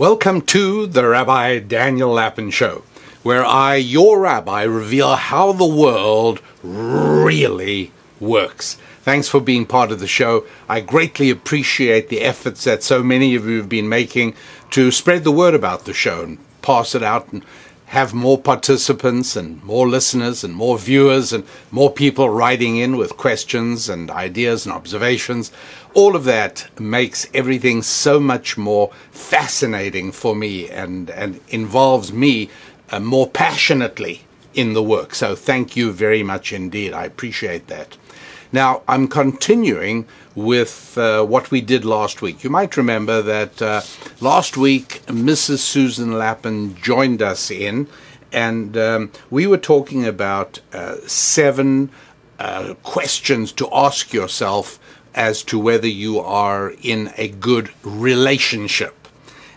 Welcome to the Rabbi Daniel Lapin Show, where I, your rabbi, reveal how the world really works. Thanks for being part of the show. I greatly appreciate the efforts that so many of you have been making to spread the word about the show and pass it out and have more participants and more listeners and more viewers and more people writing in with questions and ideas and observations. All of that makes everything so much more fascinating for me and, and involves me uh, more passionately in the work. So thank you very much indeed. I appreciate that. Now, I'm continuing with uh, what we did last week. You might remember that uh, last week Mrs. Susan Lapin joined us in, and um, we were talking about uh, seven uh, questions to ask yourself as to whether you are in a good relationship.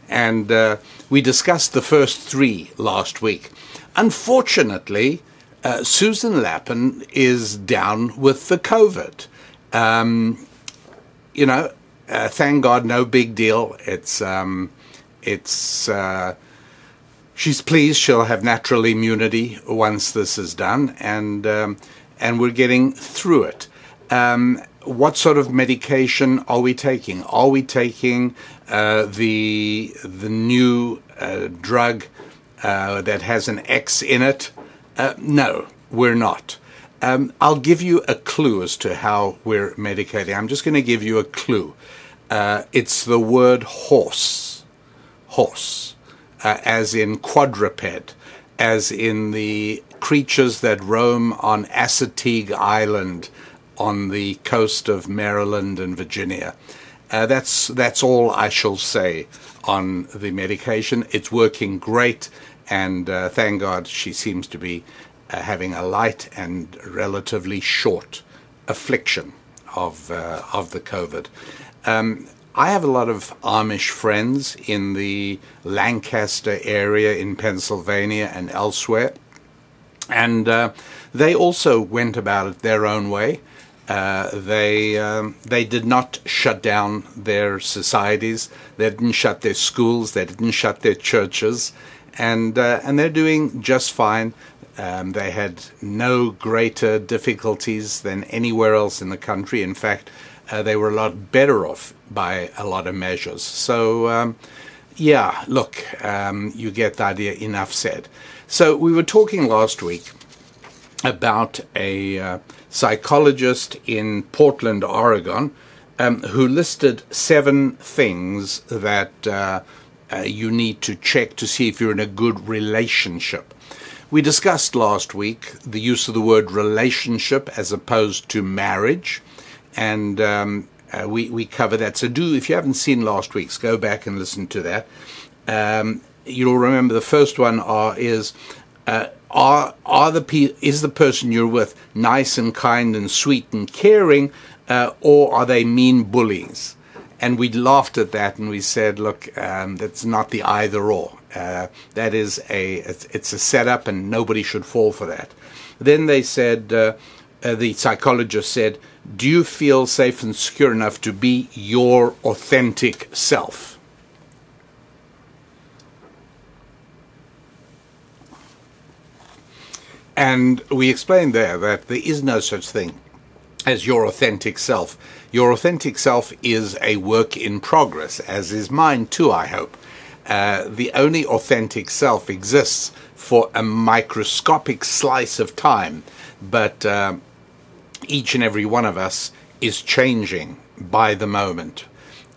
And uh, we discussed the first three last week. Unfortunately, uh, Susan Lapin is down with the COVID. Um, you know, uh, thank God, no big deal. It's um, it's uh, she's pleased she'll have natural immunity once this is done, and um, and we're getting through it. Um, what sort of medication are we taking? Are we taking uh, the the new uh, drug uh, that has an X in it? Uh, no, we're not. Um, I'll give you a clue as to how we're medicating. I'm just going to give you a clue. Uh, it's the word horse. Horse. Uh, as in quadruped, as in the creatures that roam on Assateague Island on the coast of Maryland and Virginia. Uh, that's that's all I shall say on the medication. It's working great, and uh, thank God she seems to be uh, having a light and relatively short affliction of uh, of the COVID. Um, I have a lot of Amish friends in the Lancaster area in Pennsylvania and elsewhere, and uh, they also went about it their own way. Uh, they um, they did not shut down their societies. They didn't shut their schools. They didn't shut their churches, and uh, and they're doing just fine. Um, they had no greater difficulties than anywhere else in the country. In fact, uh, they were a lot better off by a lot of measures. So, um, yeah, look, um, you get the idea. Enough said. So, we were talking last week about a uh, psychologist in Portland, Oregon, um, who listed seven things that uh, uh you need to check to see if you're in a good relationship. We discussed last week the use of the word relationship as opposed to marriage, and um, uh, we we cover that. So do if you haven't seen last week's, go back and listen to that. Um, you'll remember the first one are is. Are are the pe- is the person you're with nice and kind and sweet and caring, uh, or are they mean bullies? And we laughed at that and we said, look, um, that's not the either or. Uh, that is a it's a setup, and nobody should fall for that. Then they said, uh, uh, the psychologist said, "Do you feel safe and secure enough to be your authentic self?" And we explained there that there is no such thing as your authentic self. Your authentic self is a work in progress, as is mine too, I hope. Uh, the only authentic self exists for a microscopic slice of time, but uh, each and every one of us is changing by the moment.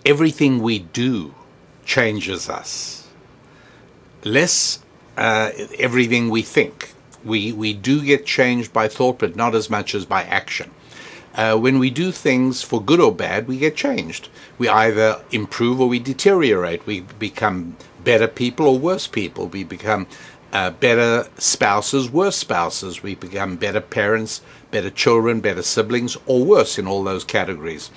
Everything we do changes us. Less uh, everything we think. We, we do get changed by thought, but not as much as by action. Uh, when we do things for good or bad, we get changed. We either improve or we deteriorate. We become better people or worse people. We become uh, better spouses, worse spouses. We become better parents, better children, better siblings, or worse in all those categories.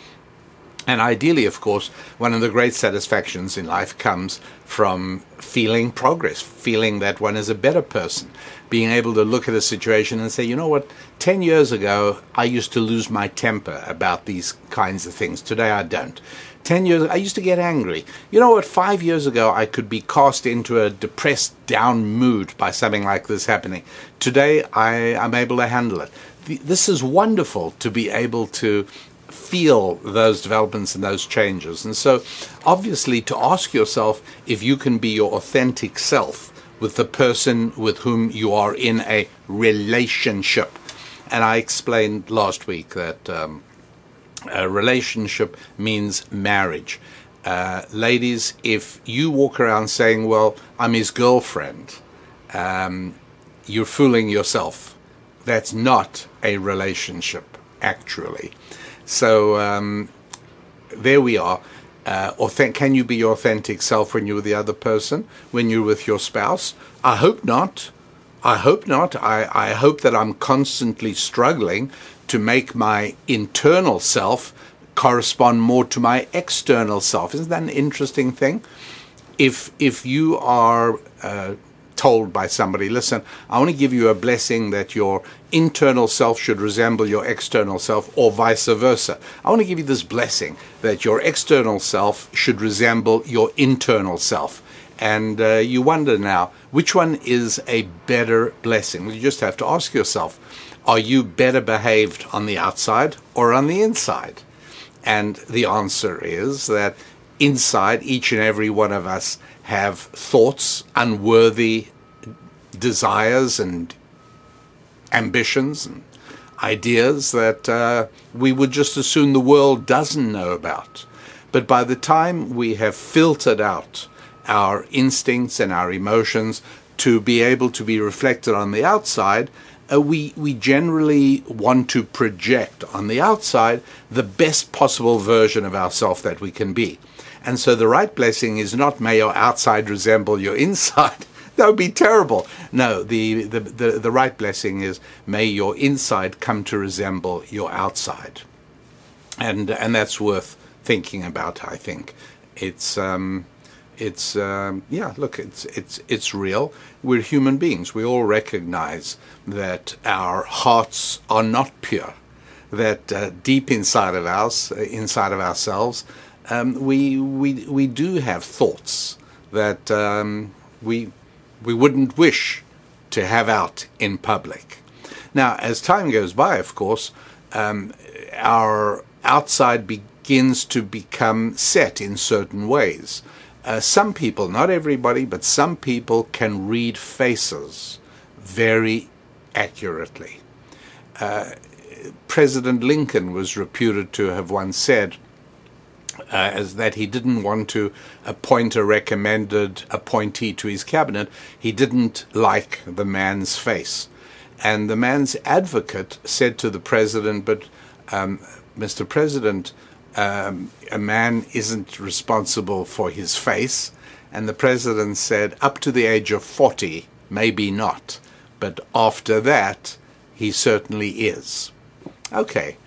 And ideally, of course, one of the great satisfactions in life comes from feeling progress, feeling that one is a better person, being able to look at a situation and say, you know what, 10 years ago, I used to lose my temper about these kinds of things. Today, I don't. 10 years I used to get angry. You know what? Five years ago, I could be cast into a depressed, down mood by something like this happening. Today, I, am able to handle it. This is wonderful to be able to feel those developments and those changes. And so, obviously, to ask yourself if you can be your authentic self with the person with whom you are in a relationship. And I explained last week that um, a relationship means marriage. Uh, ladies, if you walk around saying, Well, I'm his girlfriend, um, you're fooling yourself. That's not a relationship, actually. So um, there we are. Uh, can you be your authentic self when you're with the other person, when you're with your spouse? I hope not. I hope not. I, I hope that I'm constantly struggling to make my internal self correspond more to my external self. Isn't that an interesting thing? If if you are uh, told by somebody, listen, I want to give you a blessing that your internal self should resemble your external self, or vice versa. I want to give you this blessing that your external self should resemble your internal self. And uh, you wonder now, which one is a better blessing? You just have to ask yourself are you better behaved on the outside or on the inside? And the answer is that inside each and every one of us have thoughts, unworthy desires, and ambitions and ideas that uh, we would just as soon the world doesn't know about. But by the time we have filtered out our instincts and our emotions to be able to be reflected on the outside, uh, we we generally want to project on the outside the best possible version of ourselves that we can be. And so the right blessing is not may your outside resemble your inside. that would be terrible. No, the, the, the, the right blessing is may your inside come to resemble your outside. And and that's worth thinking about, I think. It's um, it's um, yeah look it's it's it's real we're human beings we all recognize that our hearts are not pure that uh, deep inside of us inside of ourselves um, we we we do have thoughts that um, we we wouldn't wish to have out in public now as time goes by of course um, our outside begins to become set in certain ways uh, some people, not everybody, but some people can read faces very accurately. Uh, President Lincoln was reputed to have once said uh, as that he didn't want to appoint a recommended appointee to his cabinet. He didn't like the man's face. And the man's advocate said to the president, But, um, Mr. President, um, a man isn't responsible for his face. And the president said, up to the age of 40, maybe not. But after that, he certainly is. Okay.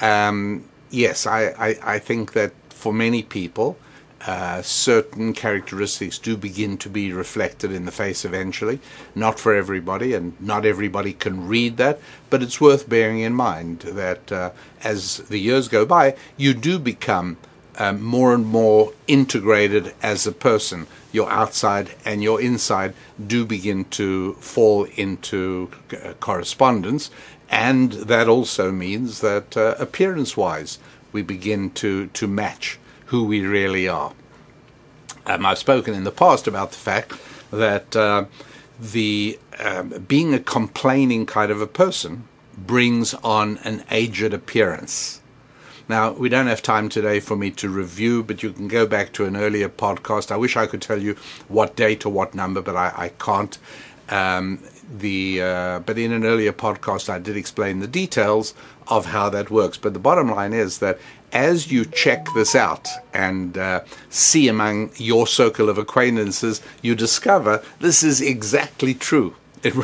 Um, yes, I, I, I think that for many people, uh, certain characteristics do begin to be reflected in the face eventually. Not for everybody, and not everybody can read that, but it's worth bearing in mind that uh, as the years go by, you do become um, more and more integrated as a person. Your outside and your inside do begin to fall into uh, correspondence, and that also means that uh, appearance wise, we begin to, to match who we really are. Um, I've spoken in the past about the fact that uh, the um, being a complaining kind of a person brings on an aged appearance. Now, we don't have time today for me to review, but you can go back to an earlier podcast. I wish I could tell you what date or what number, but I, I can't. Um, the uh, but in an earlier podcast, I did explain the details of how that works. But the bottom line is that as you check this out and uh, see among your circle of acquaintances, you discover this is exactly true. It,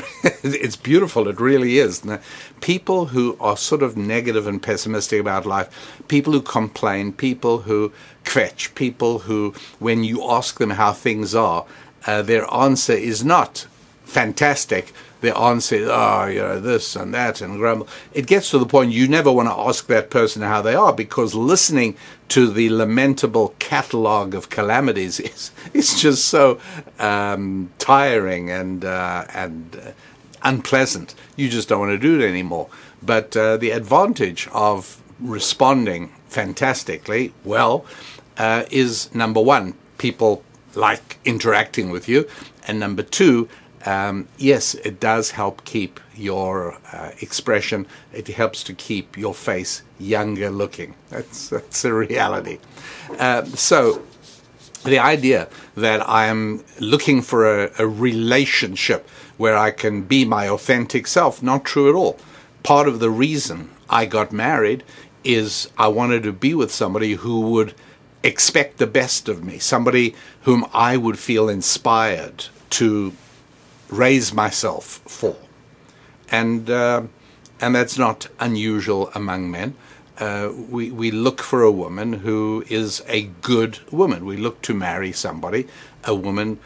it's beautiful. It really is. Now, people who are sort of negative and pessimistic about life, people who complain, people who kvetch, people who, when you ask them how things are, uh, their answer is not fantastic, their answer is, oh, you know, this and that and grumble. It gets to the point you never want to ask that person how they are because listening to the lamentable catalogue of calamities is, is just so um, tiring and, uh, and uh, unpleasant. You just don't want to do it anymore. But uh, the advantage of responding fantastically well uh, is number one, people like interacting with you, and number two, um, yes, it does help keep your uh, expression. It helps to keep your face younger looking. That's that's a reality. Uh, so, the idea that I am looking for a, a relationship where I can be my authentic self, not true at all. Part of the reason I got married is I wanted to be with somebody who would expect the best of me, somebody whom I would feel inspired to raise myself for. And, uh, and that's not unusual among men. Uh, we, we look for a woman who is a good woman. We look to marry somebody, a woman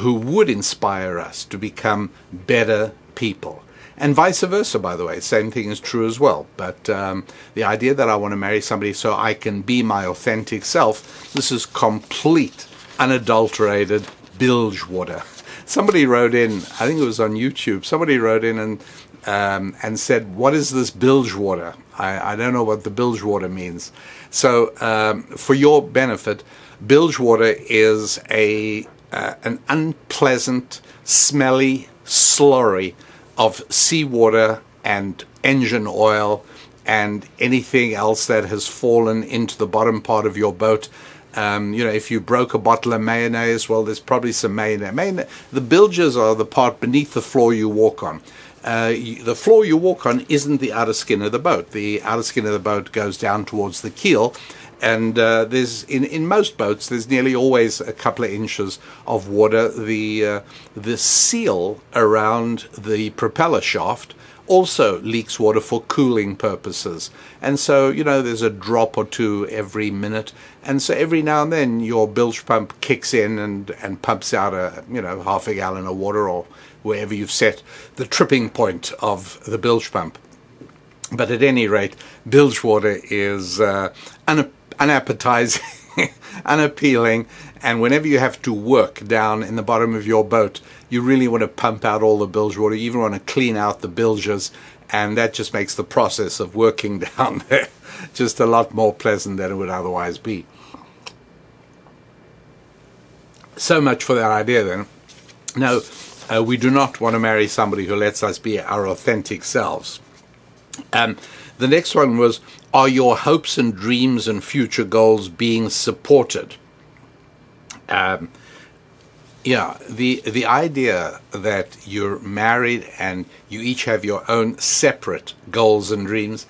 who would inspire us to become better people. And vice versa, by the way. Same thing is true as well. But um, the idea that I want to marry somebody so I can be my authentic self, this is complete, unadulterated bilge water. Somebody wrote in, I think it was on YouTube, somebody wrote in and um, and said, What is this bilge water? I, I don't know what the bilge water means. So, um, for your benefit, bilge water is a uh, an unpleasant, smelly slurry of seawater and engine oil and anything else that has fallen into the bottom part of your boat. Um, you know, if you broke a bottle of mayonnaise, well, there's probably some mayonnaise. The bilges are the part beneath the floor you walk on. Uh, the floor you walk on isn't the outer skin of the boat. The outer skin of the boat goes down towards the keel, and uh, there's in, in most boats there's nearly always a couple of inches of water. The uh, the seal around the propeller shaft also leaks water for cooling purposes, and so you know there's a drop or two every minute, and so every now and then your bilge pump kicks in and and pumps out a you know half a gallon of water or wherever you've set the tripping point of the bilge pump. But at any rate, bilge water is uh, unappetizing, unappealing, and whenever you have to work down in the bottom of your boat, you really want to pump out all the bilge water. You even want to clean out the bilges, and that just makes the process of working down there just a lot more pleasant than it would otherwise be. So much for that idea then. Now, uh, we do not want to marry somebody who lets us be our authentic selves. Um, the next one was Are your hopes and dreams and future goals being supported? Um, yeah, the the idea that you're married and you each have your own separate goals and dreams,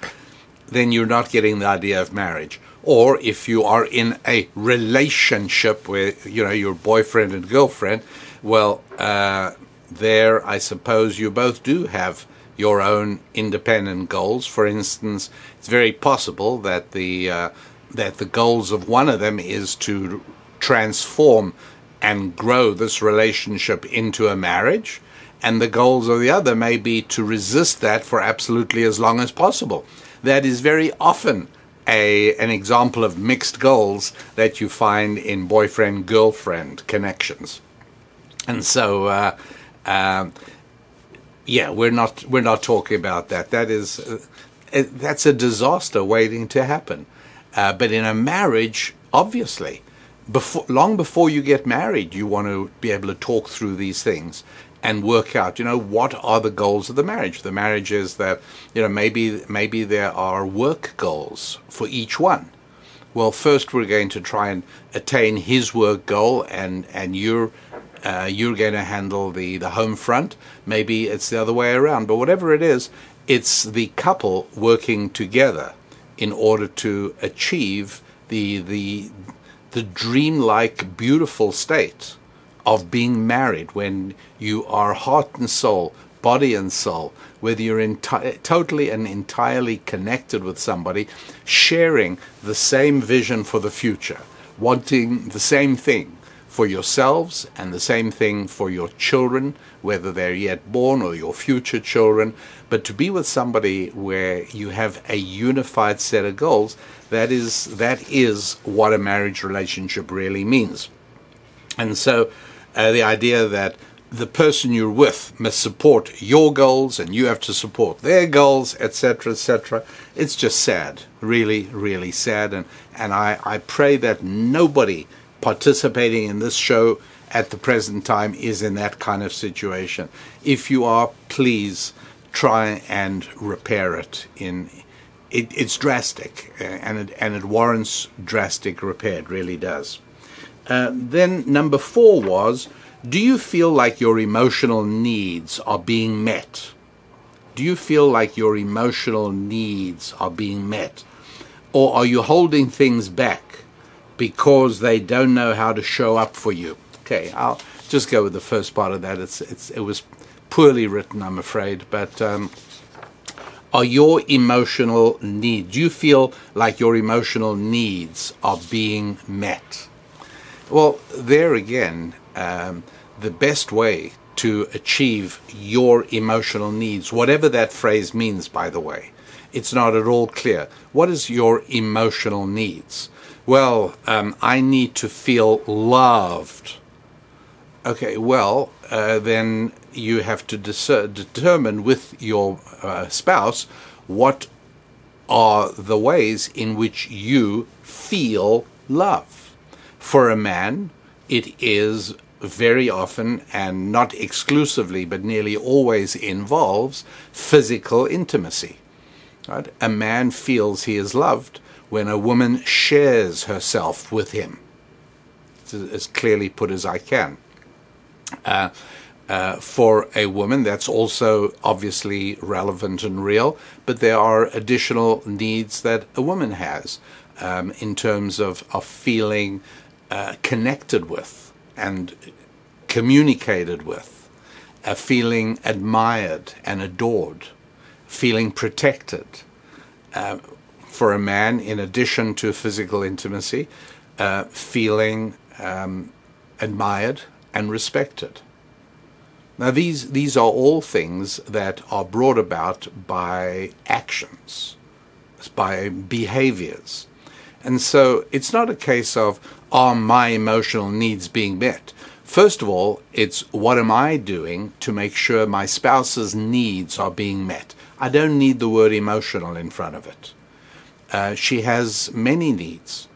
then you're not getting the idea of marriage. Or if you are in a relationship with you know your boyfriend and girlfriend, well, uh, there I suppose you both do have your own independent goals. For instance, it's very possible that the uh, that the goals of one of them is to transform and grow this relationship into a marriage, and the goals of the other may be to resist that for absolutely as long as possible. That is very often a an example of mixed goals that you find in boyfriend girlfriend connections, and so. Uh, um, yeah, we're not we're not talking about that. That is uh, that's a disaster waiting to happen. Uh, but in a marriage, obviously, before long before you get married, you want to be able to talk through these things and work out. You know, what are the goals of the marriage? The marriage is that you know maybe maybe there are work goals for each one. Well, first we're going to try and attain his work goal, and and you're uh, you're going to handle the, the home front. Maybe it's the other way around. But whatever it is, it's the couple working together in order to achieve the, the, the dreamlike, beautiful state of being married when you are heart and soul, body and soul, whether you're enti- totally and entirely connected with somebody, sharing the same vision for the future, wanting the same thing for yourselves and the same thing for your children, whether they're yet born or your future children, but to be with somebody where you have a unified set of goals, that is that is what a marriage relationship really means. And so uh, the idea that the person you're with must support your goals and you have to support their goals, etc., etc. It's just sad, really, really sad. And, and I, I pray that nobody participating in this show at the present time is in that kind of situation. If you are, please try and repair it. In it, it's drastic, uh, and it and it warrants drastic repair. It really does. Uh, then number four was, do you feel like your emotional needs are being met? Do you feel like your emotional needs are being met? Or are you holding things back because they don't know how to show up for you. Okay, I'll just go with the first part of that. It's, it's, it was poorly written, I'm afraid, but um, are your emotional needs, do you feel like your emotional needs are being met? Well, there again, um, the best way to achieve your emotional needs, whatever that phrase means, by the way, it's not at all clear. What is your emotional needs? Well, um, I need to feel loved. Okay, well, uh, then you have to determine with your uh, spouse what are the ways in which you feel love. For a man, it is very often and not exclusively, but nearly always involves physical intimacy. Right? A man feels he is loved when a woman shares herself with him. It's as clearly put as I can. Uh, uh, for a woman, that's also obviously relevant and real, but there are additional needs that a woman has um, in terms of, of feeling uh, connected with and communicated with, uh, feeling admired and adored, feeling protected. For a man, in addition to physical intimacy, uh, feeling um, admired and respected. Now, these, these are all things that are brought about by actions, by behaviors. And so it's not a case of, are my emotional needs being met? First of all, it's what am I doing to make sure my spouse's needs are being met? I don't need the word emotional in front of it. Uh, she has many needs.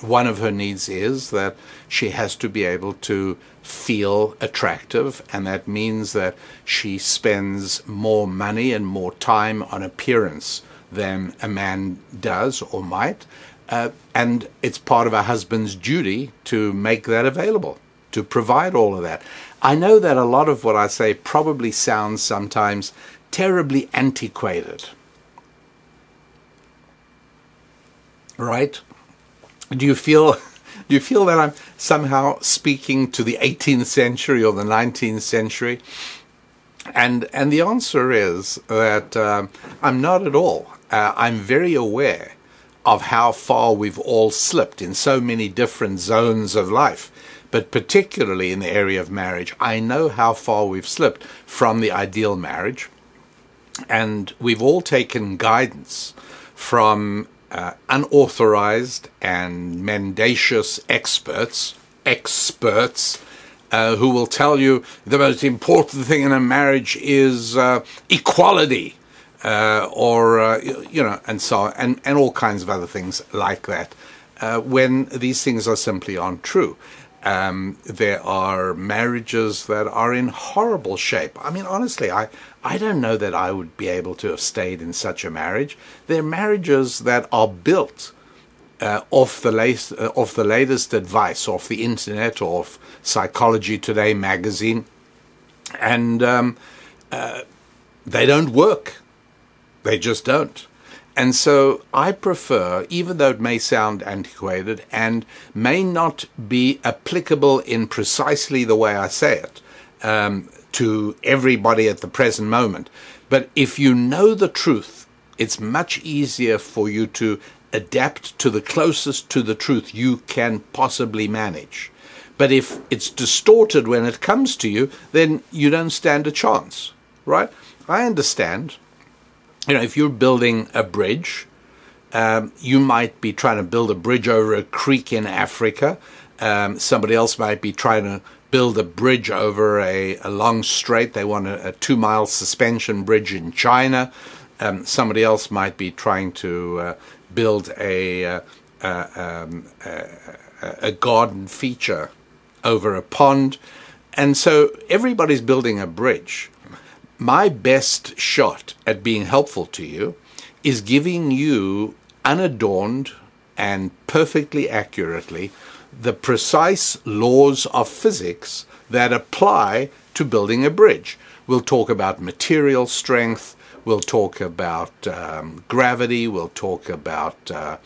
One of her needs is that she has to be able to feel attractive, and that means that she spends more money and more time on appearance than a man does or might. Uh, and it's part of a husband's duty to make that available, to provide all of that. I know that a lot of what I say probably sounds sometimes terribly antiquated. Right? Do you feel do you feel that I'm somehow speaking to the 18th century or the 19th century? And and the answer is that um, I'm not at all. Uh, I'm very aware of how far we've all slipped in so many different zones of life, but particularly in the area of marriage. I know how far we've slipped from the ideal marriage, and we've all taken guidance from uh, unauthorized and mendacious experts, experts, uh, who will tell you the most important thing in a marriage is uh, equality, uh, or uh, you know, and so on, and and all kinds of other things like that. Uh, when these things are simply untrue. Um, there are marriages that are in horrible shape. I mean, honestly, I, I don't know that I would be able to have stayed in such a marriage. They're marriages that are built uh, off the latest, uh, off the latest advice, off the internet, off Psychology Today magazine, and um, uh, they don't work. They just don't. And so I prefer, even though it may sound antiquated and may not be applicable in precisely the way I say it um, to everybody at the present moment, but if you know the truth, it's much easier for you to adapt to the closest to the truth you can possibly manage. But if it's distorted when it comes to you, then you don't stand a chance, right? I understand. You know, if you're building a bridge, um, you might be trying to build a bridge over a creek in Africa. Um, somebody else might be trying to build a bridge over a, a long strait. They want a, a two mile suspension bridge in China. Um, somebody else might be trying to uh, build a, uh, uh, um, a garden feature over a pond. And so everybody's building a bridge. My best shot at being helpful to you is giving you unadorned and perfectly accurately the precise laws of physics that apply to building a bridge. We'll talk about material strength, we'll talk about um, gravity, we'll talk about uh,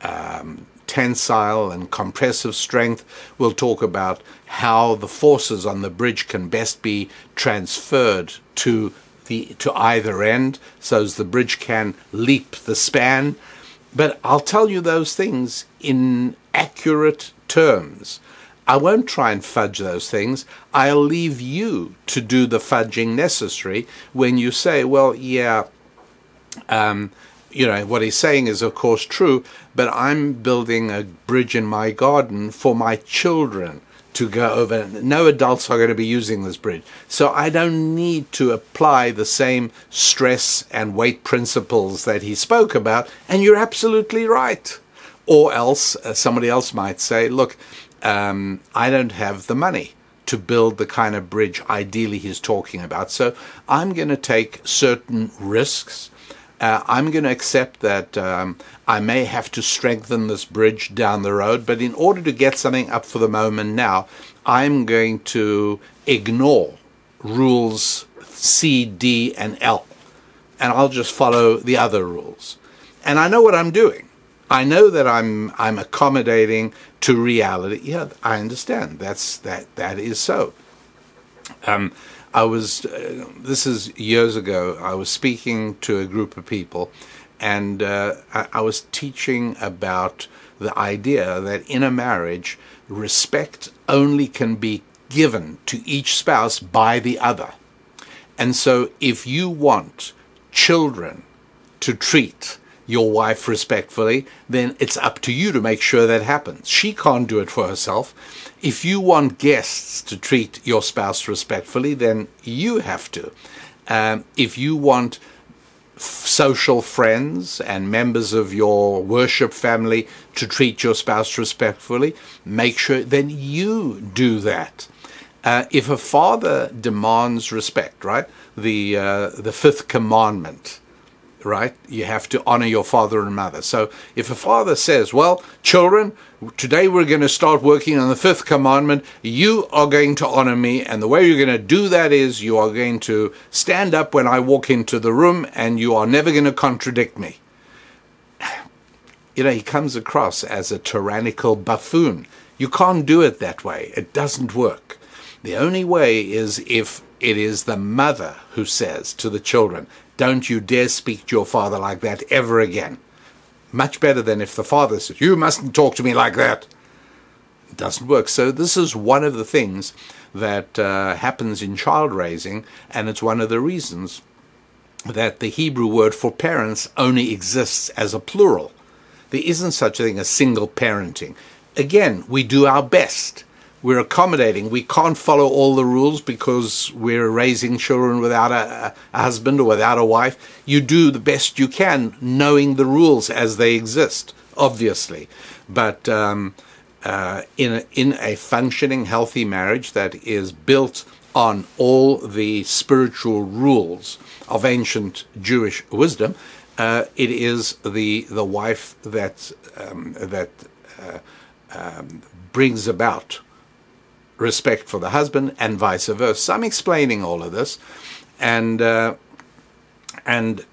um, tensile and compressive strength. We'll talk about how the forces on the bridge can best be transferred to the to either end so as the bridge can leap the span. But I'll tell you those things in accurate terms. I won't try and fudge those things. I'll leave you to do the fudging necessary when you say, well, yeah, um, you know, what he's saying is, of course, true, but I'm building a bridge in my garden for my children to go over. No adults are going to be using this bridge. So I don't need to apply the same stress and weight principles that he spoke about. And you're absolutely right. Or else uh, somebody else might say, look, um, I don't have the money to build the kind of bridge ideally he's talking about. So I'm going to take certain risks. Uh, I'm going to accept that um, I may have to strengthen this bridge down the road, but in order to get something up for the moment now, I'm going to ignore rules C, D, and L, and I'll just follow the other rules. And I know what I'm doing. I know that I'm I'm accommodating to reality. Yeah, I understand. That's that that is so. Um, I was uh, this is years ago. I was speaking to a group of people, and uh, I, I was teaching about the idea that in a marriage, respect only can be given to each spouse by the other. And so, if you want children to treat your wife respectfully, then it's up to you to make sure that happens. She can't do it for herself. If you want guests to treat your spouse respectfully, then you have to. Um, if you want social friends and members of your worship family to treat your spouse respectfully, make sure then you do that. Uh, if a father demands respect, right? The uh, the fifth commandment right? You have to honor your father and mother. So if a father says, Well, children, today we're going to start working on the fifth commandment, you are going to honor me. And the way you're going to do that is you are going to stand up when I walk into the room and you are never going to contradict me. You know, he comes across as a tyrannical buffoon. You can't do it that way, it doesn't work. The only way is if it is the mother who says to the children, don't you dare speak to your father like that ever again. Much better than if the father says, You mustn't talk to me like that. It doesn't work. So, this is one of the things that uh, happens in child raising, and it's one of the reasons that the Hebrew word for parents only exists as a plural. There isn't such a thing as single parenting. Again, we do our best we're accommodating. We can't follow all the rules because we're raising children without a, a, husband or without a wife. You do the best you can, knowing the rules as they exist, obviously. But um, uh, in a, in a functioning, healthy marriage that is built on all the spiritual rules of ancient Jewish wisdom, uh, it is the the wife that um, that uh, um, brings about respect for the husband and vice versa. So I'm explaining all of this, and uh, and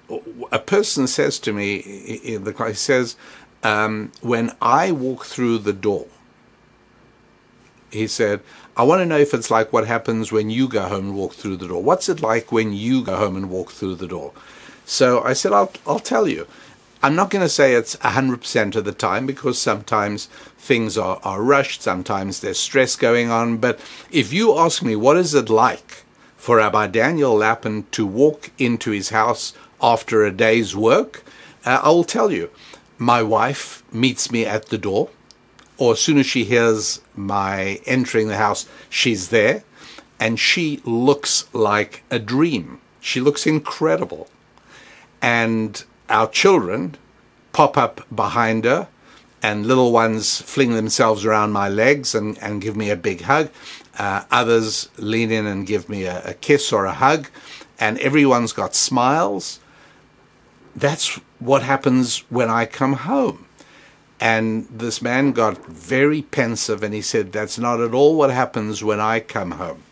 a person says to me, he says, um, when I walk through the door, he said, I want to know if it's like what happens when you go home and walk through the door. What's it like when you go home and walk through the door? So I said, I'll, I'll tell you. I'm not going to say it's 100% of the time because sometimes things are, are rushed, sometimes there's stress going on. But if you ask me, what is it like for Rabbi Daniel Lapin to walk into his house after a day's work? Uh, I will tell you, my wife meets me at the door, or as soon as she hears my entering the house, she's there, and she looks like a dream. She looks incredible. And our children pop up behind her, and little ones fling themselves around my legs and, and give me a big hug. Uh, others lean in and give me a, a kiss or a hug, and everyone's got smiles. That's what happens when I come home. And this man got very pensive and he said, That's not at all what happens when I come home.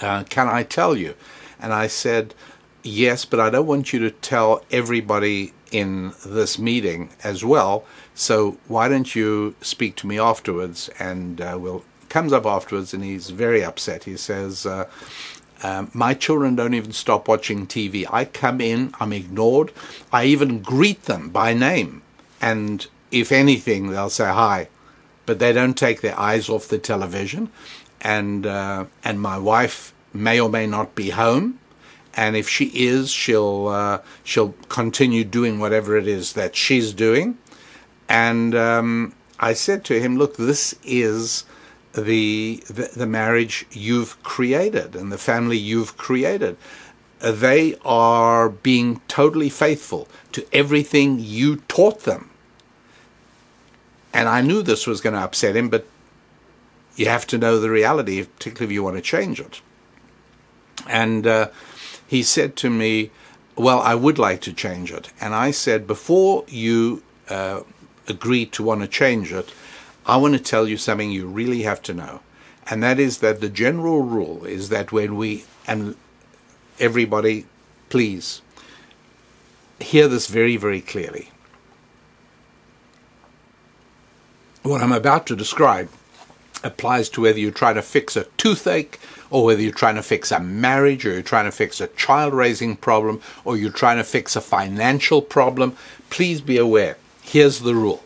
Uh, can I tell you? And I said, Yes, but I don't want you to tell everybody in this meeting as well. So why don't you speak to me afterwards? And uh, Will comes up afterwards and he's very upset. He says, uh, um, my children don't even stop watching TV. I come in, I'm ignored. I even greet them by name. And if anything, they'll say hi. But they don't take their eyes off the television. And, uh, and my wife may or may not be home. And if she is, she'll, uh, she'll continue doing whatever it is that she's doing. And um, I said to him, look, this is the, the, the marriage you've created and the family you've created. They are being totally faithful to everything you taught them. And I knew this was going to upset him, but you have to know the reality, particularly if you want to change it. And uh, he said to me, Well, I would like to change it. And I said, Before you uh, agree to want to change it, I want to tell you something you really have to know. And that is that the general rule is that when we, and everybody, please hear this very, very clearly. What I'm about to describe applies to whether you're trying to fix a toothache or whether you're trying to fix a marriage or you're trying to fix a child raising problem or you're trying to fix a financial problem. Please be aware. Here's the rule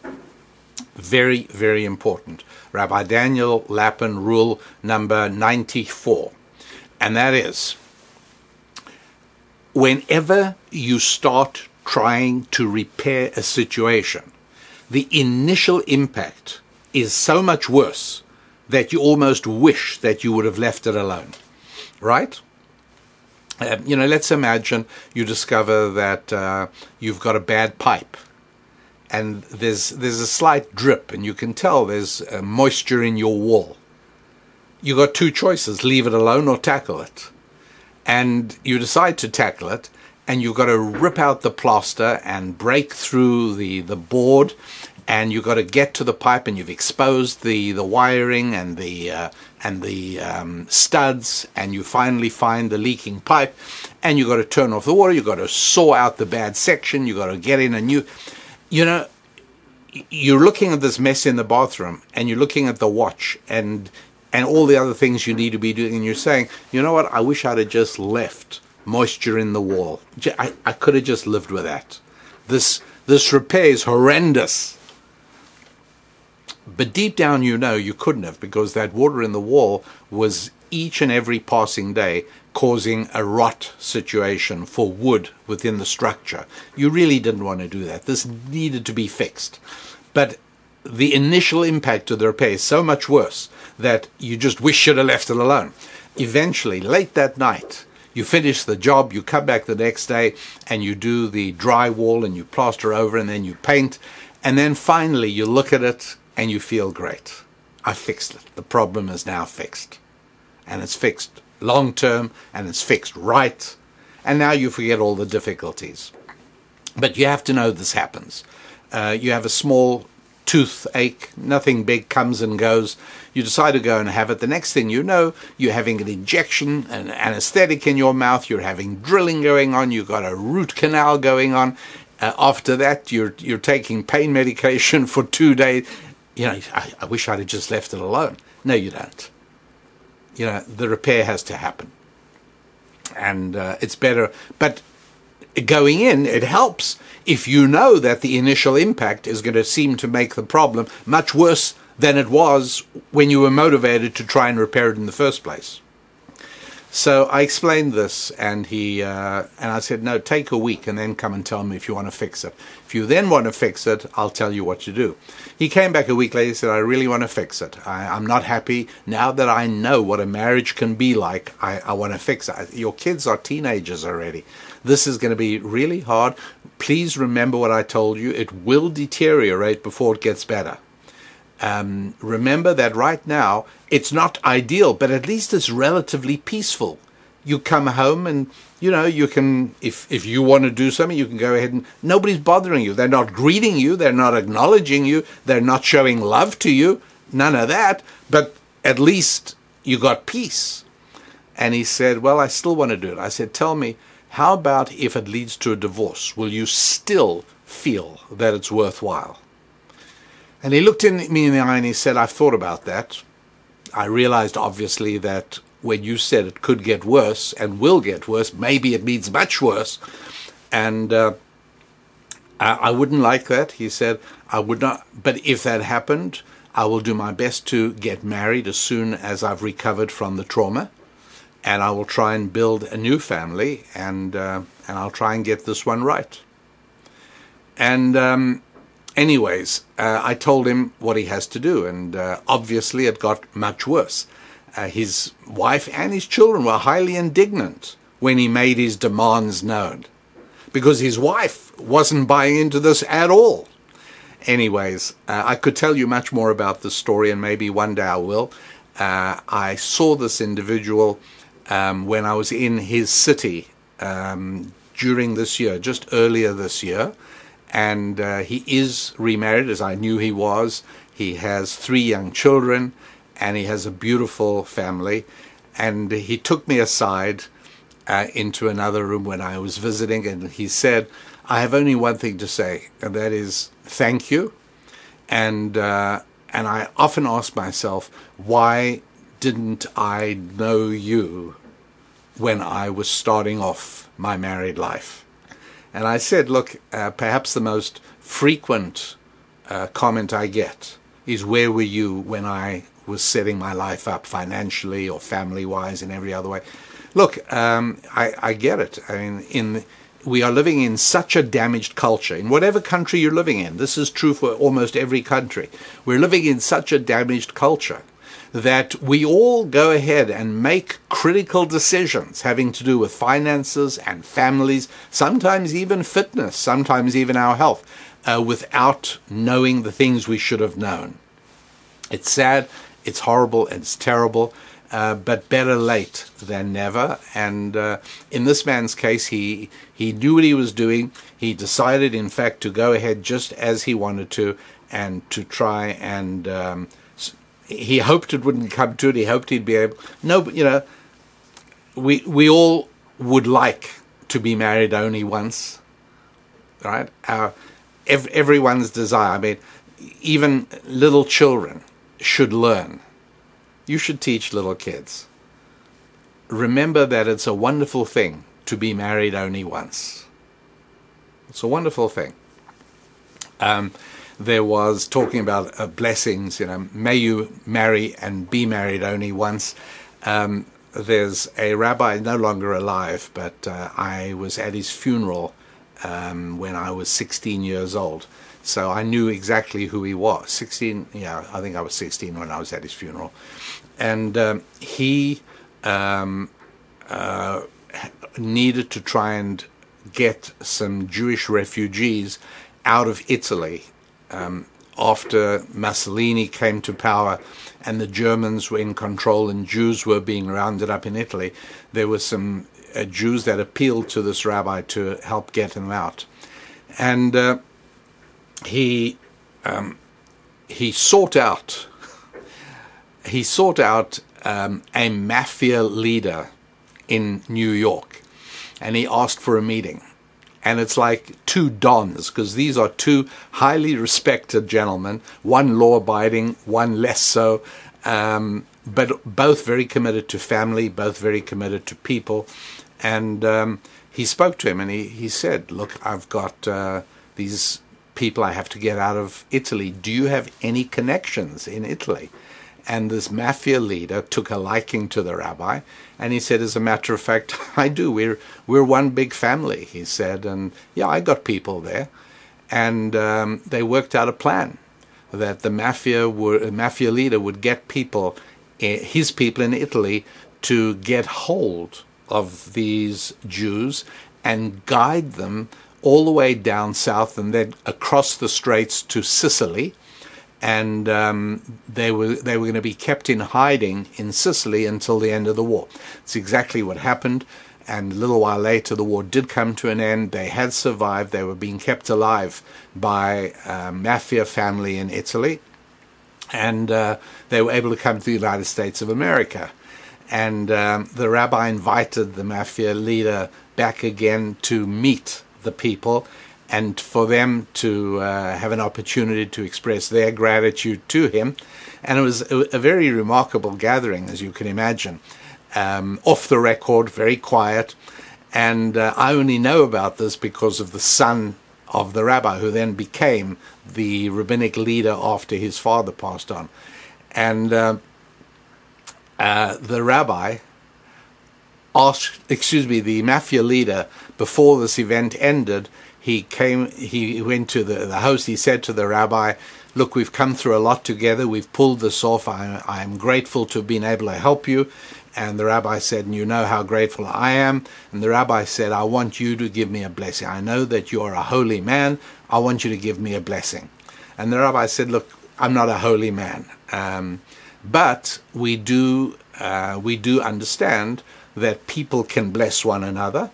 very, very important. Rabbi Daniel Lapin rule number 94. And that is whenever you start trying to repair a situation, the initial impact is so much worse that you almost wish that you would have left it alone. Right? Uh, you know, let's imagine you discover that uh, you've got a bad pipe and there's there's a slight drip, and you can tell there's uh, moisture in your wall. You've got two choices: leave it alone or tackle it. And you decide to tackle it, and you've got to rip out the plaster and break through the the board, and you've got to get to the pipe, and you've exposed the the wiring and the uh, and the um, studs, and you finally find the leaking pipe, and you've got to turn off the water. You've got to saw out the bad section. You've got to get in a new you know, you're looking at this mess in the bathroom and you're looking at the watch and and all the other things you need to be doing and you're saying, you know what, I wish I'd have just left moisture in the wall. I, I could have just lived with that. This this repair is horrendous. But deep down you know you couldn't have because that water in the wall was each and every passing day causing a rot situation for wood within the structure. You really didn't want to do that. This needed to be fixed. But the initial impact of the repair is so much worse that you just wish you'd have left it alone. Eventually, late that night, you finish the job, you come back the next day, and you do the drywall and you plaster over and then you paint. And then finally, you look at it and you feel great. I fixed it. The problem is now fixed. And it's fixed long term and it's fixed right. And now you forget all the difficulties. But you have to know this happens. Uh, you have a small toothache, nothing big comes and goes. You decide to go and have it. The next thing you know, you're having an injection, an anesthetic in your mouth, you're having drilling going on, you've got a root canal going on. Uh, after that, you're, you're taking pain medication for two days. You know, I, I wish I'd have just left it alone. No, you don't you know, the repair has to happen. And uh, it's better. But going in, it helps if you know that the initial impact is going to seem to make the problem much worse than it was when you were motivated to try and repair it in the first place. So I explained this, and he uh, and I said, "No, take a week, and then come and tell me if you want to fix it. If you then want to fix it, I'll tell you what to do." He came back a week later. and said, "I really want to fix it. I, am not happy now that I know what a marriage can be like. I, I want to fix it. Your kids are teenagers already. This is going to be really hard. Please remember what I told you. It will deteriorate before it gets better." Um, remember that right now it's not ideal, but at least it's relatively peaceful. You come home and you know you can if if you want to do something, you can go ahead and nobody's bothering you. They're not greeting you. They're not acknowledging you. They're not showing love to you. None of that. But at least you got peace. And he said, "Well, I still want to do it." I said, "Tell me." How about if it leads to a divorce? Will you still feel that it's worthwhile? And he looked in me in the eye and he said, I've thought about that. I realized obviously that when you said it could get worse and will get worse, maybe it means much worse. And uh, I, I wouldn't like that. He said, I would not, but if that happened, I will do my best to get married as soon as I've recovered from the trauma. And I will try and build a new family and, uh, and I'll try and get this one right. And um, anyways, uh, I told him what he has to do, and uh, obviously it got much worse. Uh, his wife and his children were highly indignant when he made his demands known because his wife wasn't buying into this at all. Anyways, uh, I could tell you much more about this story, and maybe one day I will. Uh, I saw this individual um, when I was in his city um, during this year, just earlier this year and uh, he is remarried, as I knew he was. He has three young children, and he has a beautiful family. And he took me aside uh, into another room when I was visiting, and he said, "I have only one thing to say, and that is thank you." And uh, and I often ask myself, why didn't I know you when I was starting off my married life? And I said, look, uh, perhaps the most frequent uh, comment I get is, where were you when I was setting my life up financially or family wise in every other way? Look, um, I, I, get it. I mean, in we are living in such a damaged culture in whatever country you're living in. This is true for almost every country. We're living in such a damaged culture that we all go ahead and make critical decisions having to do with finances and families, sometimes even fitness, sometimes even our health, uh, without knowing the things we should have known. It's sad, it's horrible, it's terrible. Uh, but better late than never. And uh, in this man's case, he he knew what he was doing. He decided, in fact, to go ahead just as he wanted to, and to try and um, he hoped it wouldn't come to it. He hoped he'd be able. No, but you know, we we all would like to be married only once, right? Our ev- everyone's desire. I mean, even little children should learn. You should teach little kids. Remember that it's a wonderful thing to be married only once. It's a wonderful thing. Um, there was talking about uh, blessings. You know, may you marry and be married only once. Um, there's a rabbi no longer alive, but uh, I was at his funeral um, when I was 16 years old. So I knew exactly who he was. 16, yeah, I think I was 16 when I was at his funeral. And um, he um, uh, needed to try and get some Jewish refugees out of Italy um, after Mussolini came to power and the Germans were in control and Jews were being rounded up in Italy, there were some uh, Jews that appealed to this rabbi to help get them out. And uh, he um, he sought out he sought out um, a mafia leader in New York, and he asked for a meeting and it's like two dons because these are two highly respected gentlemen, one law abiding, one less so, um, but both very committed to family, both very committed to people. And um, he spoke to him and he, he said, Look, I've got uh, these people I have to get out of Italy. Do you have any connections in Italy? And this mafia leader took a liking to the rabbi, and he said, "As a matter of fact, I do. We're we're one big family." He said, "And yeah, I got people there." And um, they worked out a plan that the mafia would, mafia leader would get people, eh, his people in Italy, to get hold of these Jews and guide them all the way down south and then across the straits to Sicily. And um, they were they were going to be kept in hiding in Sicily until the end of the war. It's exactly what happened. And a little while later, the war did come to an end. They had survived. They were being kept alive by a mafia family in Italy. And uh, they were able to come to the United States of America. And um, the rabbi invited the mafia leader back again to meet the people and for them to uh, have an opportunity to express their gratitude to him. And it was a, a very remarkable gathering, as you can imagine. Um, off the record, very quiet. And uh, I only know about this because of the son of the rabbi, who then became the rabbinic leader after his father passed on. And uh, uh, the rabbi asked, excuse me, the mafia leader, before this event ended, he came, he went to the, the host, he said to the rabbi, look, we've come through a lot together, we've pulled this off, I, I'm grateful to have been able to help you. And the rabbi said, and you know how grateful I am. And the rabbi said, I want you to give me a blessing. I know that you're a holy man. I want you to give me a blessing. And the rabbi said, look, I'm not a holy man. Um, but we do, uh, we do understand that people can bless one another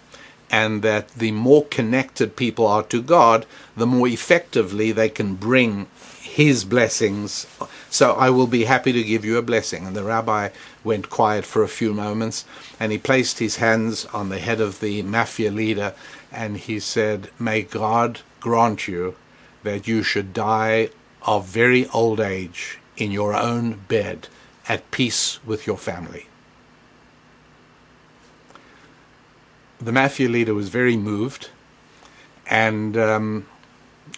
and that the more connected people are to God, the more effectively they can bring His blessings. So I will be happy to give you a blessing. And the rabbi went quiet for a few moments and he placed his hands on the head of the mafia leader and he said, May God grant you that you should die of very old age in your own bed at peace with your family. The mafia leader was very moved, and um,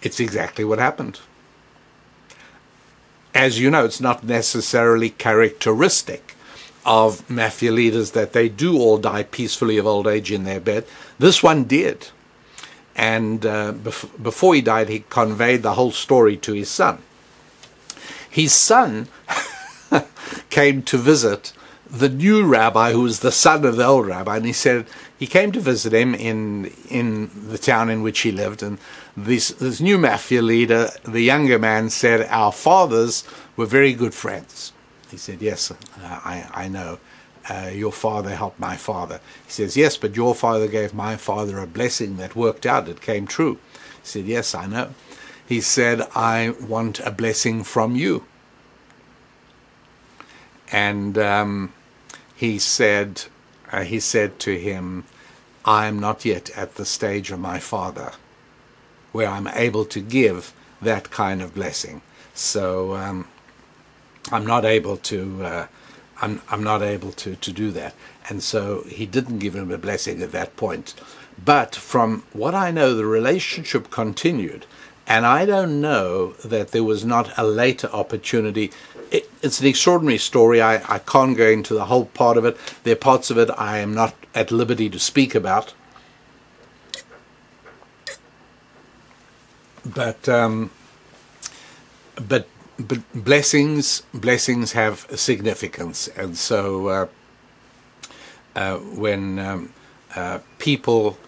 it's exactly what happened. As you know, it's not necessarily characteristic of mafia leaders that they do all die peacefully of old age in their bed. This one did. And uh, bef- before he died, he conveyed the whole story to his son. His son came to visit the new rabbi, who was the son of the old rabbi, and he said he came to visit him in in the town in which he lived, and this this new mafia leader, the younger man, said our fathers were very good friends. He said, "Yes, I I know." Uh, your father helped my father. He says, Yes, but your father gave my father a blessing that worked out. It came true. He said, Yes, I know. He said, I want a blessing from you. And um, he said, uh, he said to him, I am not yet at the stage of my father where I'm able to give that kind of blessing. So um, I'm not able to. Uh, I'm I'm not able to to do that. And so he didn't give him a blessing at that point. But from what I know, the relationship continued, and I don't know that there was not a later opportunity it, it's an extraordinary story. I, I can't go into the whole part of it. There are parts of it I am not at liberty to speak about. But um, but but blessings blessings have significance, and so uh, uh, when um, uh, people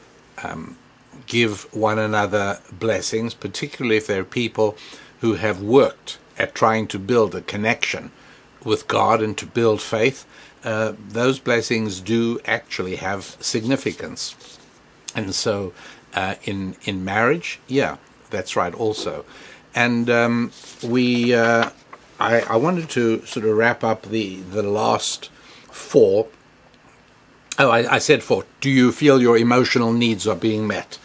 um, give one another blessings, particularly if they're people who have worked at trying to build a connection with God and to build faith, uh, those blessings do actually have significance. And so, uh, in in marriage, yeah, that's right, also. And um, we, uh, I, I wanted to sort of wrap up the the last four. Oh, I, I said four. Do you feel your emotional needs are being met?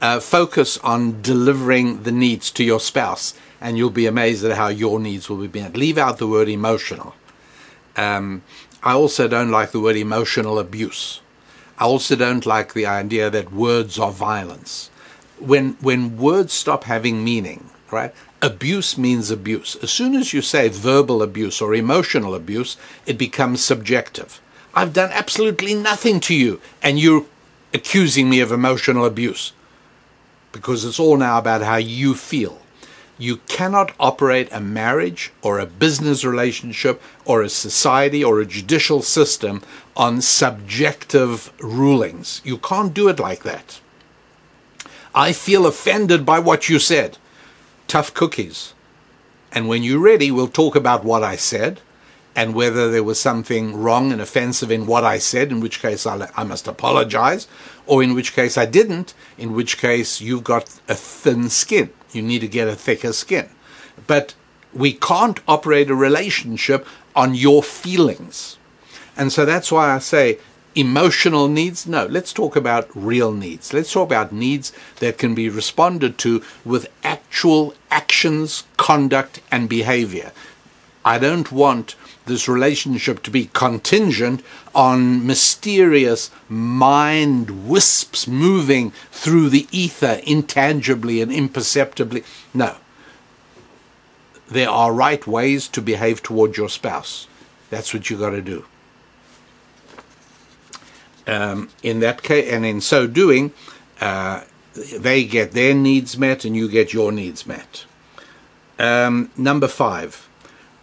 Uh, focus on delivering the needs to your spouse and you'll be amazed at how your needs will be met. Leave out the word emotional. Um, I also don't like the word emotional abuse. I also don't like the idea that words are violence. When when words stop having meaning, right? Abuse means abuse. As soon as you say verbal abuse or emotional abuse, it becomes subjective. I've done absolutely nothing to you, and you're accusing me of emotional abuse because it's all now about how you feel. You cannot operate a marriage or a business relationship or a society or a judicial system on subjective rulings. You can't do it like that. I feel offended by what you said. Tough cookies. And when you're ready, we'll talk about what I said and whether there was something wrong and offensive in what I said, in which case I, I must apologize, or in which case I didn't, in which case you've got a thin skin. You need to get a thicker skin. But we can't operate a relationship on your feelings. And so that's why I say emotional needs. No, let's talk about real needs. Let's talk about needs that can be responded to with actual actions, conduct, and behavior. I don't want this relationship to be contingent on mysterious mind wisps moving through the ether intangibly and imperceptibly. No. There are right ways to behave towards your spouse. That's what you got to do. Um, in that case, and in so doing, uh, they get their needs met and you get your needs met. Um, number five,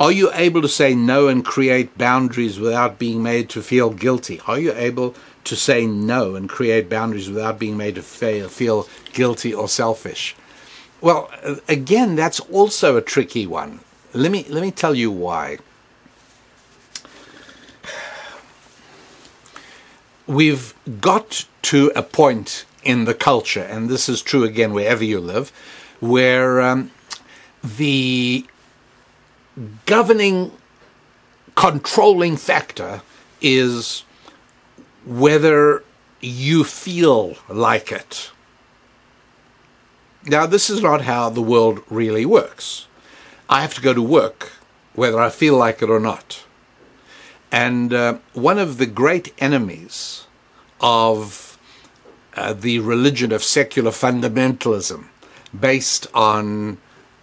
are you able to say no and create boundaries without being made to feel guilty? Are you able to say no and create boundaries without being made to feel guilty or selfish? Well, again, that's also a tricky one. Let me let me tell you why. We've got to a point in the culture, and this is true again wherever you live, where um, the governing, controlling factor is whether you feel like it. Now, this is not how the world really works. I have to go to work whether I feel like it or not. And uh, one of the great enemies of uh, the religion of secular fundamentalism, based on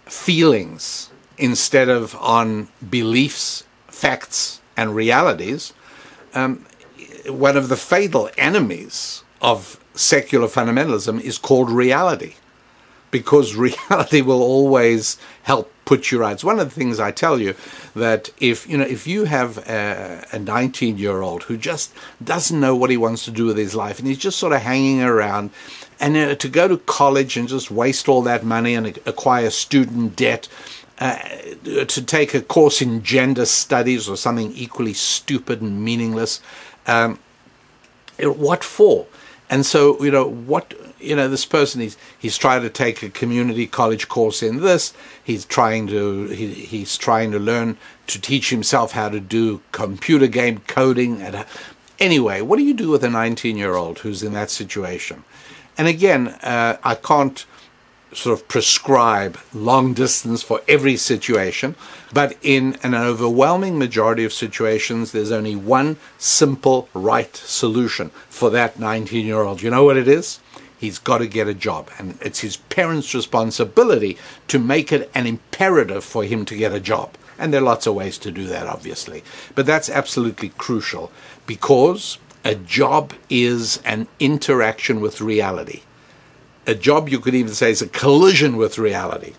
feelings instead of on beliefs, facts, and realities, um, one of the fatal enemies of secular fundamentalism is called reality, because reality will always help put you right. It's one of the things I tell you that if you know if you have a 19 year old who just doesn't know what he wants to do with his life and he's just sort of hanging around and uh, to go to college and just waste all that money and acquire student debt uh, to take a course in gender studies or something equally stupid and meaningless. Um, what for? And so, you know, what, you know, this person, he's, he's trying to take a community college course in this. He's trying to, he, he's trying to learn to teach himself how to do computer game coding. And, anyway, what do you do with a 19 year old who's in that situation? And again, uh, I can't sort of prescribe long distance for every situation, but in an overwhelming majority of situations, there's only one simple right solution for that 19 year old. You know what it is? He's got to get a job, and it's his parents' responsibility to make it an imperative for him to get a job. And there are lots of ways to do that, obviously. But that's absolutely crucial because a job is an interaction with reality a job you could even say is a collision with reality.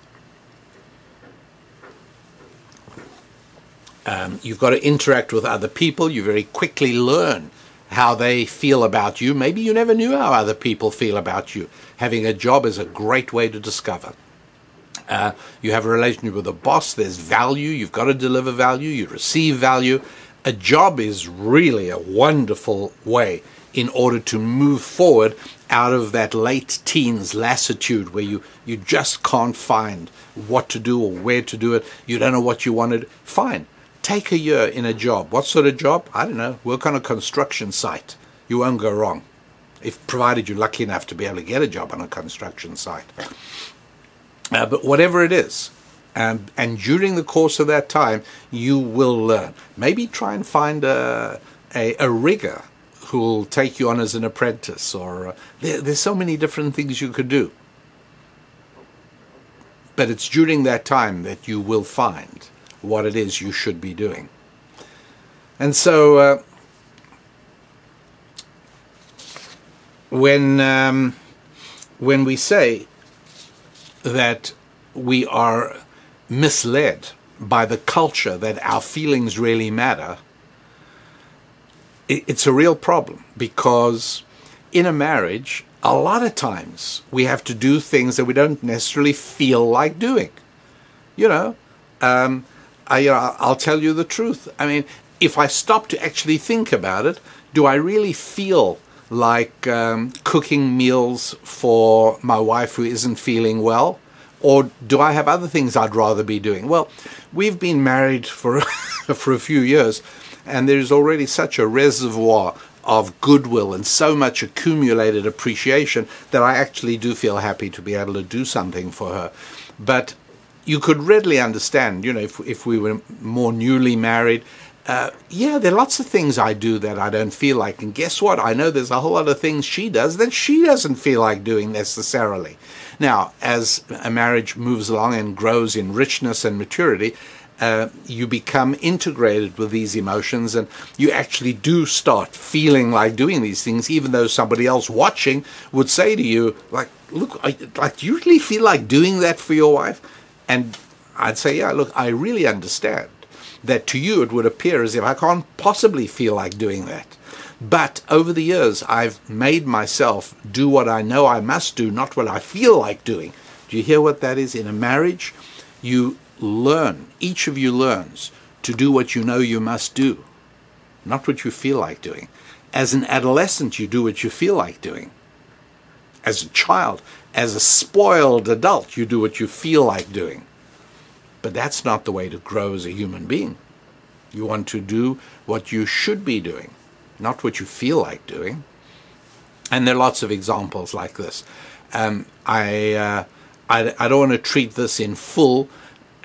Um, you've got to interact with other people. You very quickly learn how they feel about you. Maybe you never knew how other people feel about you. Having a job is a great way to discover. Uh, you have a relationship with a boss, there's value, you've got to deliver value, you receive value. A job is really a wonderful way in order to move forward out of that late teens lassitude where you, you just can't find what to do or where to do it. You don't know what you wanted. Fine. Take a year in a job. What sort of job? I don't know. Work on a construction site. You won't go wrong. If provided you're lucky enough to be able to get a job on a construction site. Uh, but whatever it is, and and during the course of that time, you will learn. Maybe try and find a, a, a rigger who'll take you on as an apprentice, or uh, there, there's so many different things you could do. But it's during that time that you will find what it is you should be doing. And so, uh, when um, when we say that we are misled by the culture that our feelings really matter, it's a real problem because in a marriage, a lot of times we have to do things that we don't necessarily feel like doing. You know, um, I, uh, I'll tell you the truth. I mean, if I stop to actually think about it, do I really feel like um, cooking meals for my wife who isn't feeling well? Or do I have other things I'd rather be doing? Well, we've been married for, for a few years, and there's already such a reservoir of goodwill and so much accumulated appreciation that I actually do feel happy to be able to do something for her. But you could readily understand, you know, if, if we were more newly married, uh, yeah, there are lots of things I do that I don't feel like. And guess what? I know there's a whole lot of things she does that she doesn't feel like doing necessarily. Now, as a marriage moves along and grows in richness and maturity, uh, you become integrated with these emotions and you actually do start feeling like doing these things, even though somebody else watching would say to you, like, look, I, like, do you really feel like doing that for your wife? And I'd say, yeah, look, I really understand that to you it would appear as if I can't possibly feel like doing that. But over the years, I've made myself do what I know I must do, not what I feel like doing. Do you hear what that is? In a marriage, you learn, each of you learns to do what you know you must do, not what you feel like doing. As an adolescent, you do what you feel like doing. As a child, as a spoiled adult, you do what you feel like doing. But that's not the way to grow as a human being. You want to do what you should be doing, not what you feel like doing. And there are lots of examples like this. Um, I, uh, I, I don't want to treat this in full,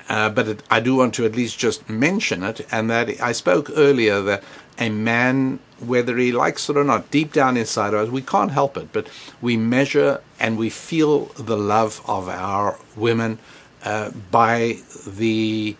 uh, but it, I do want to at least just mention it. And that I spoke earlier that a man, whether he likes it or not, deep down inside of us, we can't help it, but we measure and we feel the love of our women uh, by the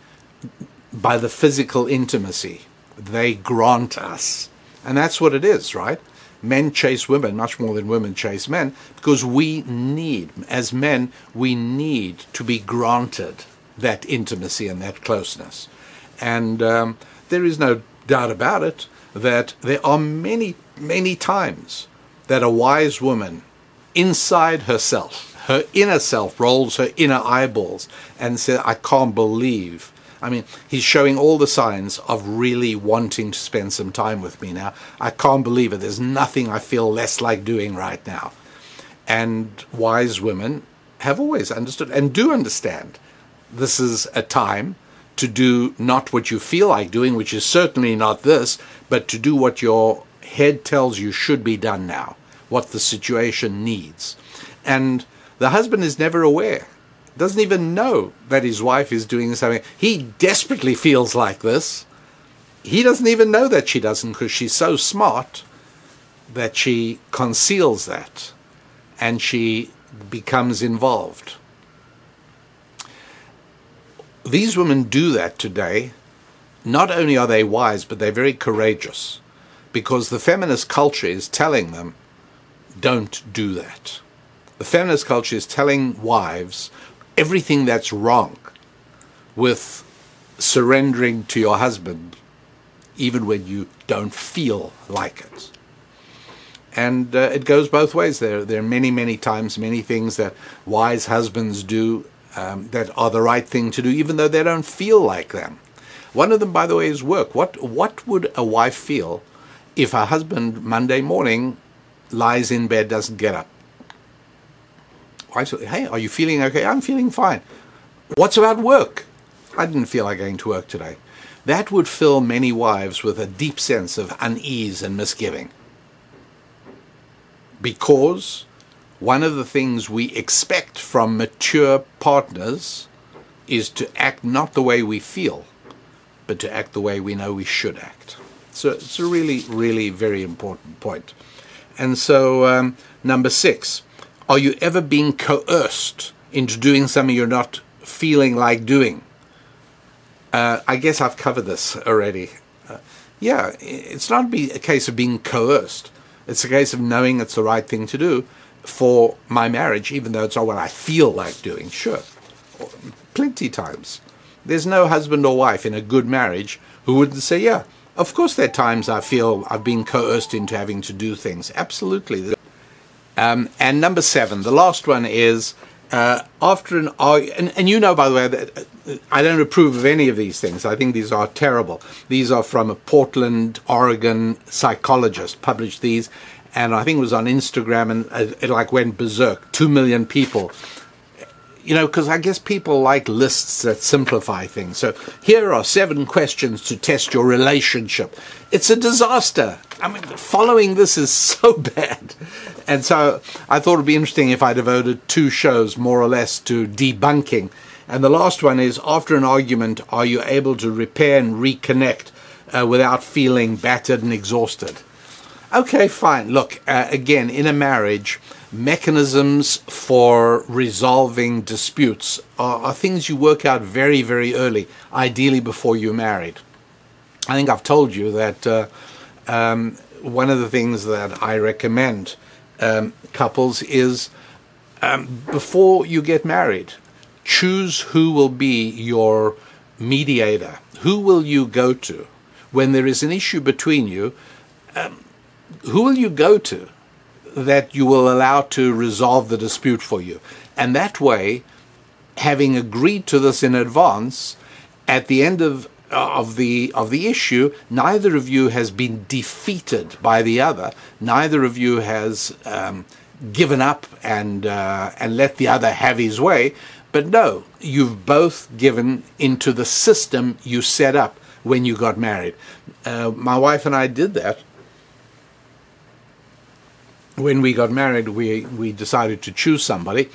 by the physical intimacy they grant us. And that's what it is, right? Men chase women much more than women chase men because we need, as men, we need to be granted that intimacy and that closeness. And um, there is no doubt about it that there are many, many times that a wise woman inside herself her inner self rolls her inner eyeballs and says, I can't believe. I mean, he's showing all the signs of really wanting to spend some time with me now. I can't believe it. There's nothing I feel less like doing right now. And wise women have always understood and do understand this is a time to do not what you feel like doing, which is certainly not this, but to do what your head tells you should be done now, what the situation needs. And the husband is never aware, doesn't even know that his wife is doing something. He desperately feels like this. He doesn't even know that she doesn't because she's so smart that she conceals that and she becomes involved. These women do that today. Not only are they wise, but they're very courageous because the feminist culture is telling them don't do that. The feminist culture is telling wives everything that's wrong with surrendering to your husband, even when you don't feel like it. And uh, it goes both ways. There, there are many, many times, many things that wise husbands do um, that are the right thing to do, even though they don't feel like them. One of them, by the way, is work. What, what would a wife feel if her husband Monday morning lies in bed, doesn't get up? I said, hey, are you feeling okay? I'm feeling fine. What's about work? I didn't feel like going to work today. That would fill many wives with a deep sense of unease and misgiving. Because one of the things we expect from mature partners is to act not the way we feel, but to act the way we know we should act. So it's a really, really very important point. And so, um, number six, are you ever being coerced into doing something you're not feeling like doing? Uh, I guess I've covered this already. Uh, yeah, it's not be a case of being coerced. It's a case of knowing it's the right thing to do for my marriage, even though it's not what I feel like doing. Sure, plenty times. There's no husband or wife in a good marriage who wouldn't say, "Yeah, of course." There are times I feel I've been coerced into having to do things. Absolutely. Um, and number seven, the last one is uh, after an and, and you know by the way that uh, I don't approve of any of these things. I think these are terrible. These are from a Portland, Oregon psychologist published these, and I think it was on Instagram, and uh, it like went berserk. Two million people. You know, because I guess people like lists that simplify things. So here are seven questions to test your relationship. It's a disaster. I mean, following this is so bad. And so I thought it'd be interesting if I devoted two shows more or less to debunking. And the last one is after an argument, are you able to repair and reconnect uh, without feeling battered and exhausted? Okay, fine. Look, uh, again, in a marriage, mechanisms for resolving disputes are, are, things you work out very, very early, ideally before you're married. I think I've told you that uh, um, one of the things that I recommend um, couples is um, before you get married, choose who will be your mediator. Who will you go to when there is an issue between you? Um, who will you go to that you will allow to resolve the dispute for you? And that way, having agreed to this in advance, at the end of of the of the issue, neither of you has been defeated by the other. Neither of you has um, given up and uh, and let the other have his way. But no, you've both given into the system you set up when you got married. Uh, my wife and I did that when we got married, we, we decided to choose somebody.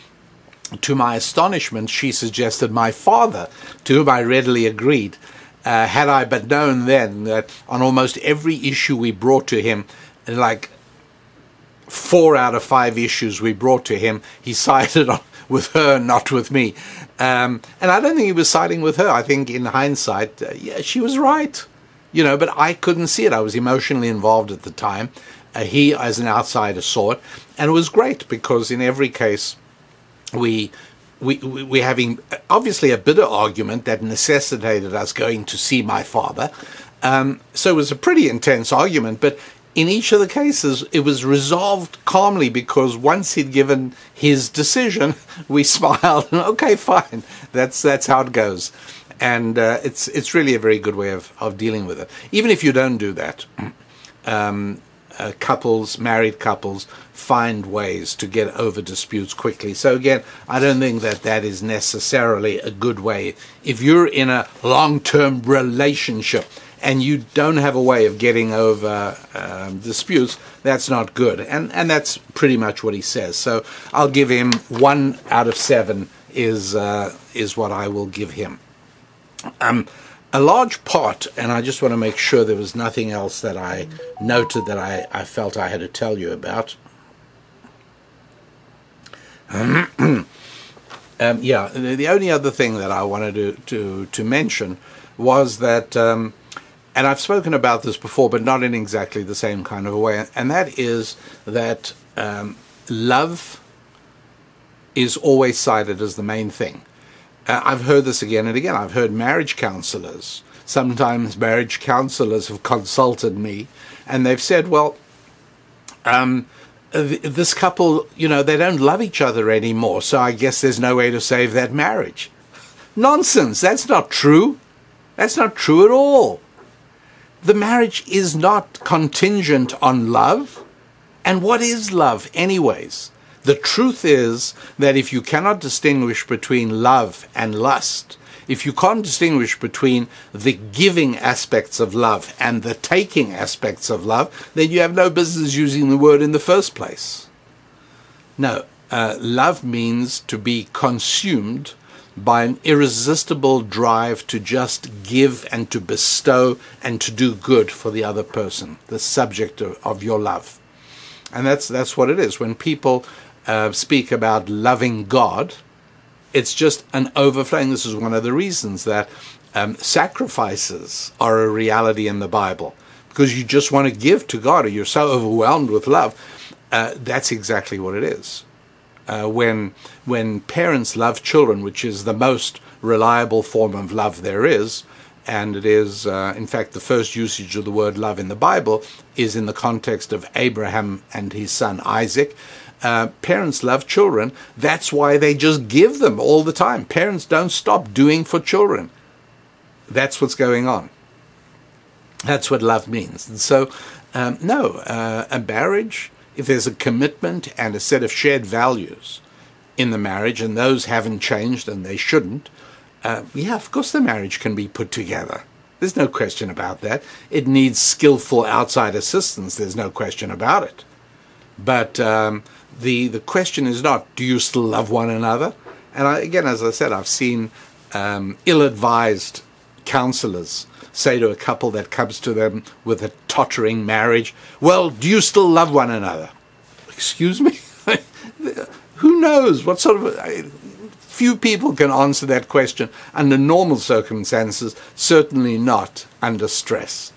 To my astonishment, she suggested my father, to whom I readily agreed. Uh, had I but known then that on almost every issue we brought to him, like four out of five issues we brought to him, he sided on, with her, not with me. Um, and I don't think he was siding with her. I think in hindsight, uh, yeah, she was right. You know, but I couldn't see it. I was emotionally involved at the time. Uh, he, as an outsider, saw it, and it was great because in every case, we we, we we're having obviously a bitter argument that necessitated us going to see my father. Um, so it was a pretty intense argument, but in each of the cases, it was resolved calmly because once he'd given his decision, we smiled and okay, fine, that's that's how it goes, and uh, it's it's really a very good way of, of dealing with it. Even if you don't do that, um, uh, couples, married couples, find ways to get over disputes quickly. So again, I don't think that that is necessarily a good way. If you're in a long-term relationship and you don't have a way of getting over um, disputes, that's not good. And and that's pretty much what he says. So I'll give him one out of seven is uh, is what I will give him. Um, a large part, and I just want to make sure there was nothing else that I noted that I, I felt I had to tell you about. um, yeah, the, only other thing that I wanted to, to, to mention was that, um, and I've spoken about this before, but not in exactly the same kind of a way, and that is that um, love is always cited as the main thing. Uh, I've heard this again and again. I've heard marriage counselors. Sometimes marriage counselors have consulted me and they've said, well, um, th- this couple, you know, they don't love each other anymore, so I guess there's no way to save that marriage. Nonsense. That's not true. That's not true at all. The marriage is not contingent on love. And what is love, anyways? The truth is that if you cannot distinguish between love and lust, if you can't distinguish between the giving aspects of love and the taking aspects of love, then you have no business using the word in the first place. No, uh, love means to be consumed, by an irresistible drive to just give and to bestow and to do good for the other person, the subject of, of your love. And that's, that's what it is. When people uh, speak about loving God, it's just an overflowing. This is one of the reasons that um, sacrifices are a reality in the Bible because you just want to give to God or you're so overwhelmed with love. Uh, that's exactly what it is. Uh, when when parents love children, which is the most reliable form of love there is, and it is, uh, in fact, the first usage of the word love in the Bible is in the context of Abraham and his son Isaac. Uh, parents love children. That's why they just give them all the time. Parents don't stop doing for children. That's what's going on. That's what love means. And so, um, no, uh, a marriage, if there's a commitment and a set of shared values in the marriage, and those haven't changed and they shouldn't, uh, yeah, of course the marriage can be put together. There's no question about that. It needs skillful outside assistance. There's no question about it. But um, the the question is not, do you still love one another? And I, again, as I said, I've seen um, ill-advised counselors say to a couple that comes to them with a tottering marriage, Well, do you still love one another? Excuse me? Who knows? What sort of. few people can answer that question under normal circumstances, certainly not under stress.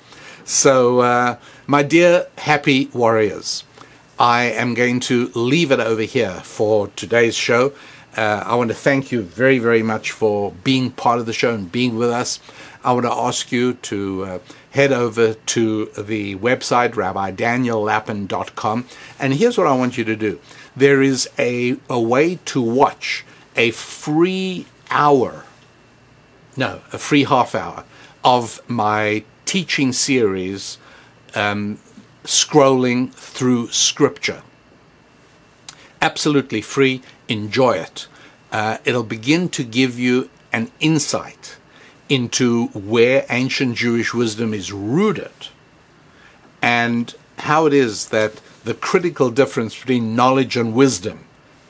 So, uh, my dear happy warriors, I am going to leave it over here for today's show. Uh, I want to thank you very, very much for being part of the show and being with us. I want to ask you to uh, head over to the website, rabbidaniellapin.com. And here's what I want you to do there is a, a way to watch a free hour, no, a free half hour of my teaching series, um, Scrolling Through Scripture. Absolutely free. Enjoy it. Uh, it'll begin to give you an insight into where ancient Jewish wisdom is rooted and how it is that the critical difference between knowledge and wisdom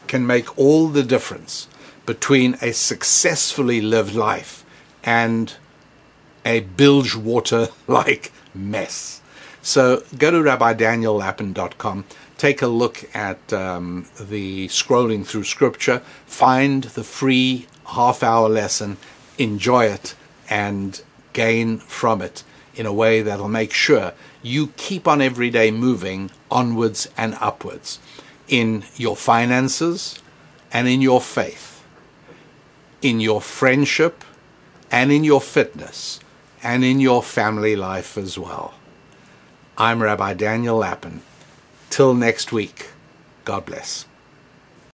can make all the difference between a successfully lived life and a bilge water like mess. So go to rabbidaniellapin.com, take a look at um, the scrolling through scripture, find the free half hour lesson, enjoy it and gain from it in a way that'll make sure you keep on every day moving onwards and upwards in your finances and in your faith, in your friendship and in your fitness and in your family life as well. I'm Rabbi Daniel Lapin. Till next week, God bless.